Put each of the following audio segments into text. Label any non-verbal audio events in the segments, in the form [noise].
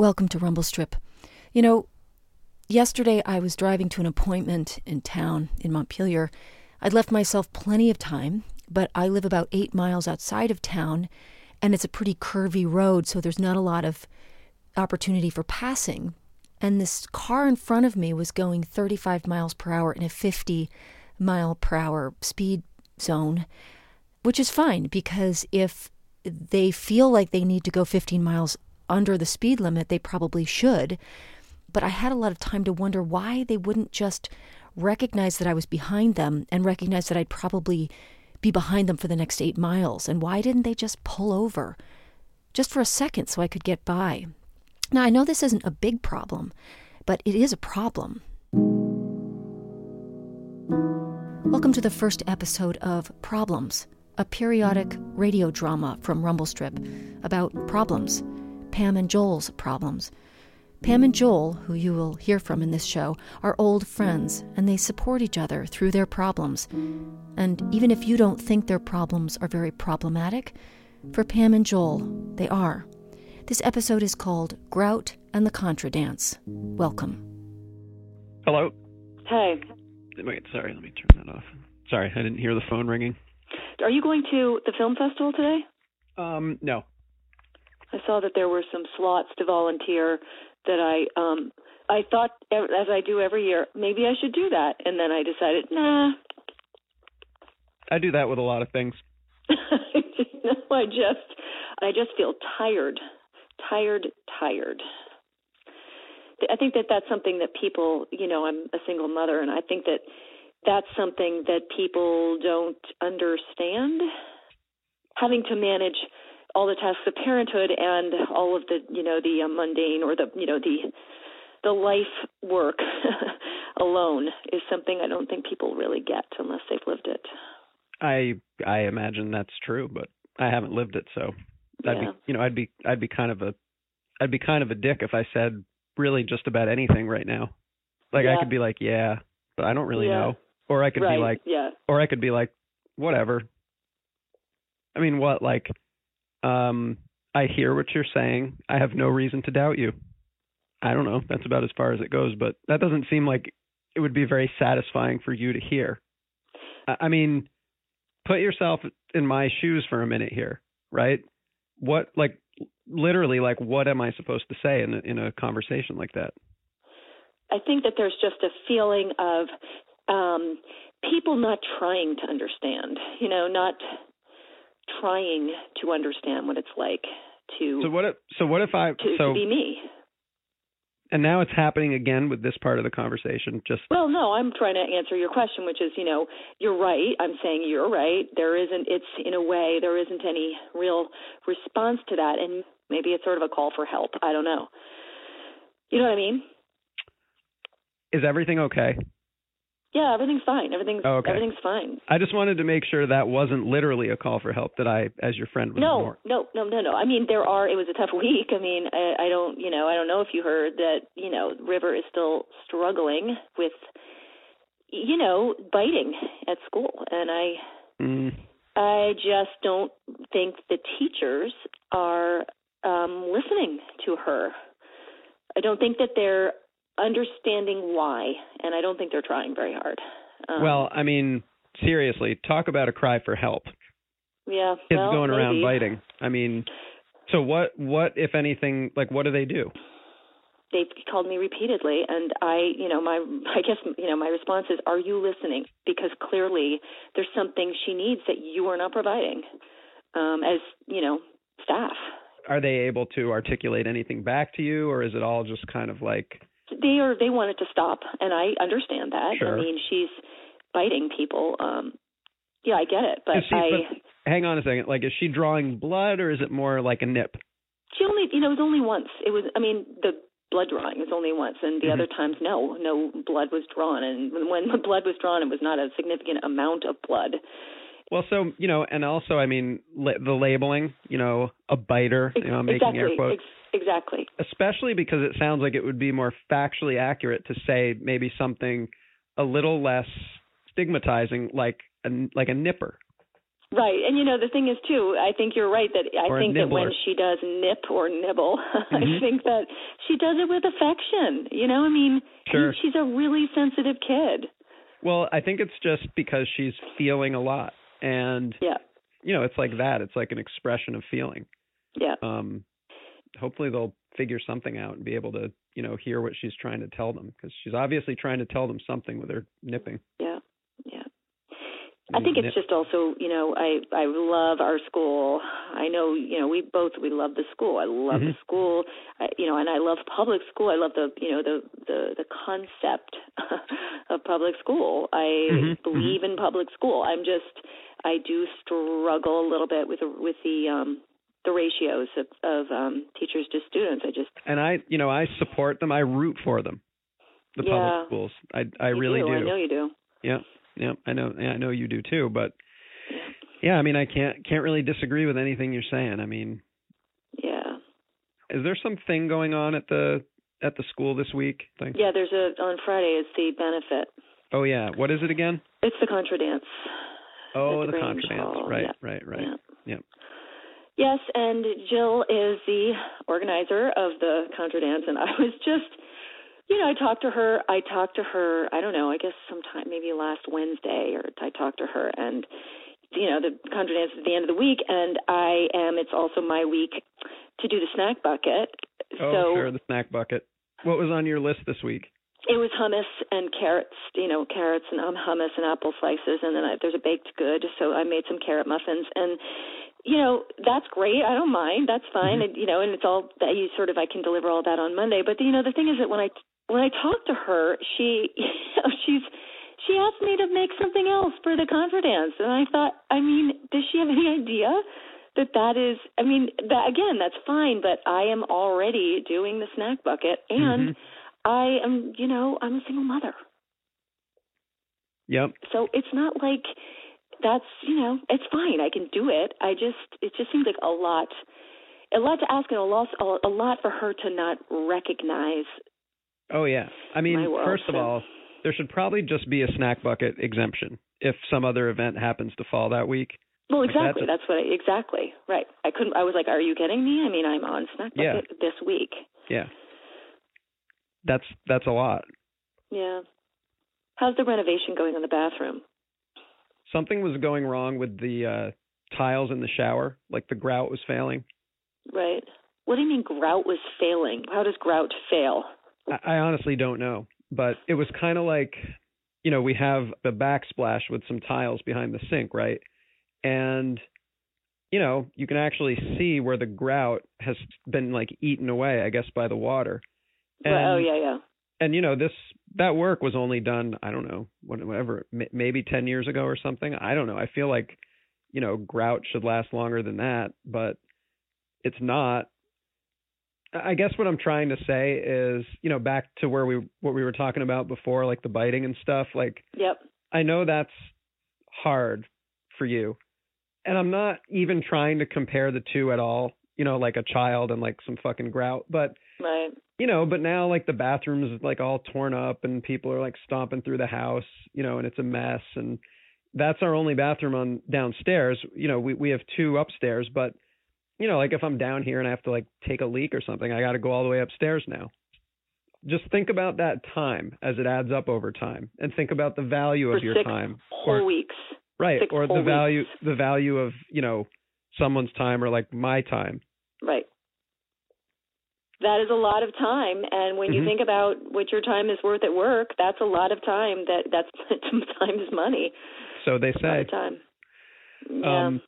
Welcome to Rumble Strip. You know, yesterday I was driving to an appointment in town in Montpelier. I'd left myself plenty of time, but I live about eight miles outside of town, and it's a pretty curvy road, so there's not a lot of opportunity for passing. And this car in front of me was going 35 miles per hour in a 50 mile per hour speed zone, which is fine because if they feel like they need to go 15 miles under the speed limit, they probably should. But I had a lot of time to wonder why they wouldn't just recognize that I was behind them and recognize that I'd probably be behind them for the next eight miles. And why didn't they just pull over just for a second so I could get by? Now, I know this isn't a big problem, but it is a problem. Welcome to the first episode of Problems, a periodic radio drama from Rumble Strip about problems, Pam and Joel's problems. Pam and Joel, who you will hear from in this show, are old friends and they support each other through their problems. And even if you don't think their problems are very problematic, for Pam and Joel, they are. This episode is called Grout and the Contra Dance. Welcome. Hello. Hey, Wait, sorry, let me turn that off. Sorry, I didn't hear the phone ringing. are you going to the film festival today? Um, no. I saw that there were some slots to volunteer that I um I thought as I do every year, maybe I should do that, and then I decided, nah. I do that with a lot of things. no, [laughs] I just I just feel tired, tired, tired. I think that that's something that people, you know, I'm a single mother, and I think that that's something that people don't understand. Having to manage all the tasks of parenthood and all of the, you know, the uh, mundane or the, you know, the the life work [laughs] alone is something I don't think people really get unless they've lived it. I I imagine that's true, but I haven't lived it, so I'd Yeah. be you know I'd be I'd be kind of a I'd be kind of a dick if I said really just about anything right now. Like I could be like, yeah, but I don't really Yeah. know, or I could right. be like, yeah. or I could be like, whatever. I mean, what like, um, I hear what you're saying. I have no reason to doubt you. I don't know. That's about as far as it goes, but that doesn't seem like it would be very satisfying for you to hear. I mean, put yourself in my shoes for a minute here, right? What like literally like what am I supposed to say in a, in a conversation like that? I think that there's just a feeling of um, people not trying to understand, you know, not trying to understand what it's like to So what if so what if I to, so to be me. and now it's happening again with this part of the conversation just Well, no, I'm trying to answer your question, which is, you know, you're right. I'm saying you're right. There isn't. It's in a way there isn't any real response to that, and maybe it's sort of a call for help. I don't know. You know what I mean? is everything okay? Yeah, everything's fine. Everything's Oh, okay. everything's fine. I just wanted to make sure that wasn't literally a call for help that I as your friend was No, ignoring. no, no, no, no. I mean, there are. It was a tough [laughs] week. I mean, I, I don't, you know, I don't know if you heard that. You know, River is still struggling with, you know, biting at school, and I, Mm, I just don't think the teachers are um, listening to her. I don't think that they're understanding why, and I don't think they're trying very hard. Um, well, I mean, seriously, talk about a cry for help. yeah, Kids well, going around maybe. biting. I mean, so what what if anything like what do they do? they've called me repeatedly and i you know my [laughs] i guess you know my response is are you listening because clearly there's something she needs that you are not providing um as you know staff Are they able to articulate anything back to you or is it all just kind of like they are they want it to stop and i understand that Sure. i mean she's biting people um yeah i get it but she- i hang on a second, like is she drawing blood or is it more like a nip? she only you know it was only once it was i mean the blood drawing was only once and the Mhm. other times no no blood was drawn and when the blood was drawn it was not a significant amount of blood Well, so you know, and also, I mean, la- the labeling, you know, a biter, you know, making exactly air quotes, ex- exactly especially because it sounds like it would be more factually accurate to say maybe something a little less stigmatizing, like a like a nipper. Right, and you know the thing is too. I think you're right that I Or think that when she does nip or nibble, [laughs] I Mhm. think that she does it with affection. You know, I mean, Sure. she's a really sensitive kid. Well, I think it's just because she's feeling a lot, and Yeah, you know, it's like that. It's like an expression of feeling. yeah, Um, hopefully, they'll figure something out and be able to, you know, hear what she's trying to tell them because she's obviously trying to tell them something with her nipping. yeah, yeah. I think it's just also, you know, I I love our school. I know, you know, we both we love the school. I love the Mhm. school. I, you know, and I love public school. I love the, you know, the the the concept [laughs] of public school. I Mhm, believe in public school. I'm just I do struggle a little bit with the, with the um the ratios of of um teachers to students. I just and I, you know, I support them. I root for them. The Yeah. public schools. I I really do. do. I know you do. Yeah, yeah. I know. Yeah, I know you do too. But Yeah. I mean, I can't can't really disagree with anything you're saying. I mean, Yeah. is there something going on at the at the school this week? Thing? Yeah, there's a on Friday it's the benefit. Oh yeah. What is it again? It's the contra dance. Oh, the the contra dance. Right, yeah. right, right. Yeah. Yep. Yes, and Jill is the organizer of the contra dance, and I was just, you know, I talked to her. I talked to her. I don't know. I guess sometime maybe last Wednesday, or I talked to her, and you know, the contra dance is at the end of the week, and I am. It's also my week to do the snack bucket. Oh, so sure, the snack bucket. What was on your list this week? it was hummus and carrots, you know, carrots and um, hummus and apple slices, and then I, there's a baked good, so I made some carrot muffins, and you know that's great. I don't mind. That's fine. Mhm. And, you know, and it's all that you sort of I can deliver all that on Monday. But you know, the thing is that when I when I talk to her, she [laughs] you know, she's she asked me to make something else for the contra dance, and I thought, I mean, does she have any idea? That that is, I mean, that again, that's fine. But I am already doing the snack bucket, and Mhm. I am, you know, I'm a single mother. Yep. So it's not like that's, you know, it's fine. I can do it. I just, it just seems like a lot, a lot to ask and a lot, a lot for her to not recognize. Oh yeah. I mean, world, first of all, there should probably just be a snack bucket exemption if some other event happens to fall that week. Well, Like, that's exactly. a- That's what. I, exactly. Right. I couldn't. I was like, "Are you kidding me?" I mean, I'm on snack Yeah. bucket this week. Yeah. That's that's a lot. Yeah. How's the renovation going on the bathroom? Something was going wrong with the uh tiles in the shower, like the grout was failing. Right. What do you mean grout was failing? How does grout fail? I, I honestly don't know, but it was kind of like, you know, we have the backsplash with some tiles behind the sink, right? And you know, you can actually see where the grout has been like eaten away, I guess, by the water. And, Right. oh yeah, yeah. And you know, this that work was only done, I don't know, what- whatever, maybe 10 years ago or something. I don't know. I feel like, you know, grout should last longer than that, but it's not. I I guess what I'm trying to say is, you know, back to where we what we were talking about before, like the biting and stuff. Like, Yep. I know that's hard for you, and I'm not even trying to compare the two at all. You know, like a child and like some fucking grout, but Right. You know, but now like the bathroom's like all torn up and people are like stomping through the house, you know, and it's a mess and that's our only bathroom on downstairs. You know, we we have two upstairs, but you know, like if I'm down here and I have to like take a leak or something, I got to go all the way upstairs now. Just think about that time as it adds up over time and think about the value For of your six time. Whole Or- weeks. Right, six or the value weeks. the value of, you know, someone's time or like my time. Right. That is a lot of time, and when you Mhm. think about what your time is worth at work, that's a lot of time. That that's [laughs] time is money. So they A lot say. of time. Yeah. Um,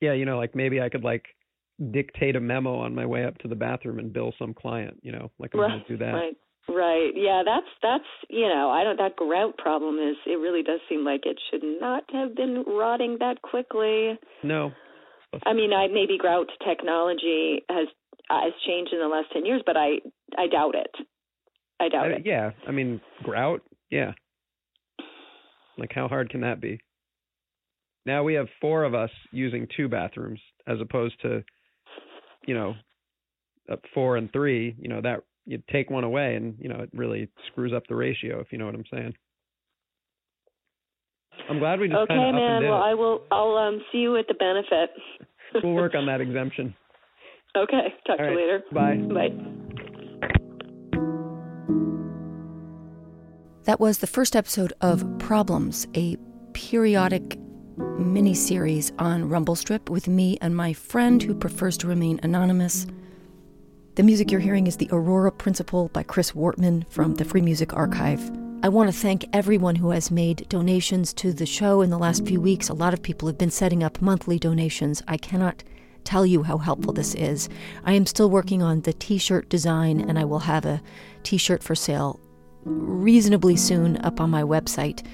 yeah, you know, like maybe I could like dictate a memo on my way up to the bathroom and bill some client, you know, like I'm right. gonna do that. Right. Right. Yeah. That's that's you know I don't that grout problem is it really does seem like it should not have been rotting that quickly. No. I mean, I maybe grout technology has has changed in the last ten years, but I I doubt it. I doubt I, it. yeah, I mean grout, yeah. Like how hard can that be? Now we have four of us using two bathrooms as opposed to, you know, uh, four and three. You know that you take one away and you know it really screws up the ratio if you know what I'm saying. I'm glad we just okay, kind of man. Well. I will. I'll um, see you at the benefit. we'll work on [laughs] that exemption. Okay. Talk All to right. you later. Bye. Bye. That was the first episode of Problems, a periodic mini series on Rumble Strip with me and my friend who prefers to remain anonymous. The music you're hearing is the Aurora Principle by Chris Wortman from the Free Music Archive. I want to thank everyone who has made donations to the show in the last few weeks. A lot of people have been setting up monthly donations. I cannot tell you how helpful this is. I am still working on the t shirt design, and I will have a t shirt for sale reasonably soon up on my website.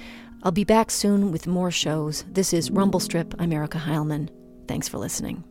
I'll be back soon with more shows. This is Rumble Strip. I'm Erica Heilman. Thanks for listening.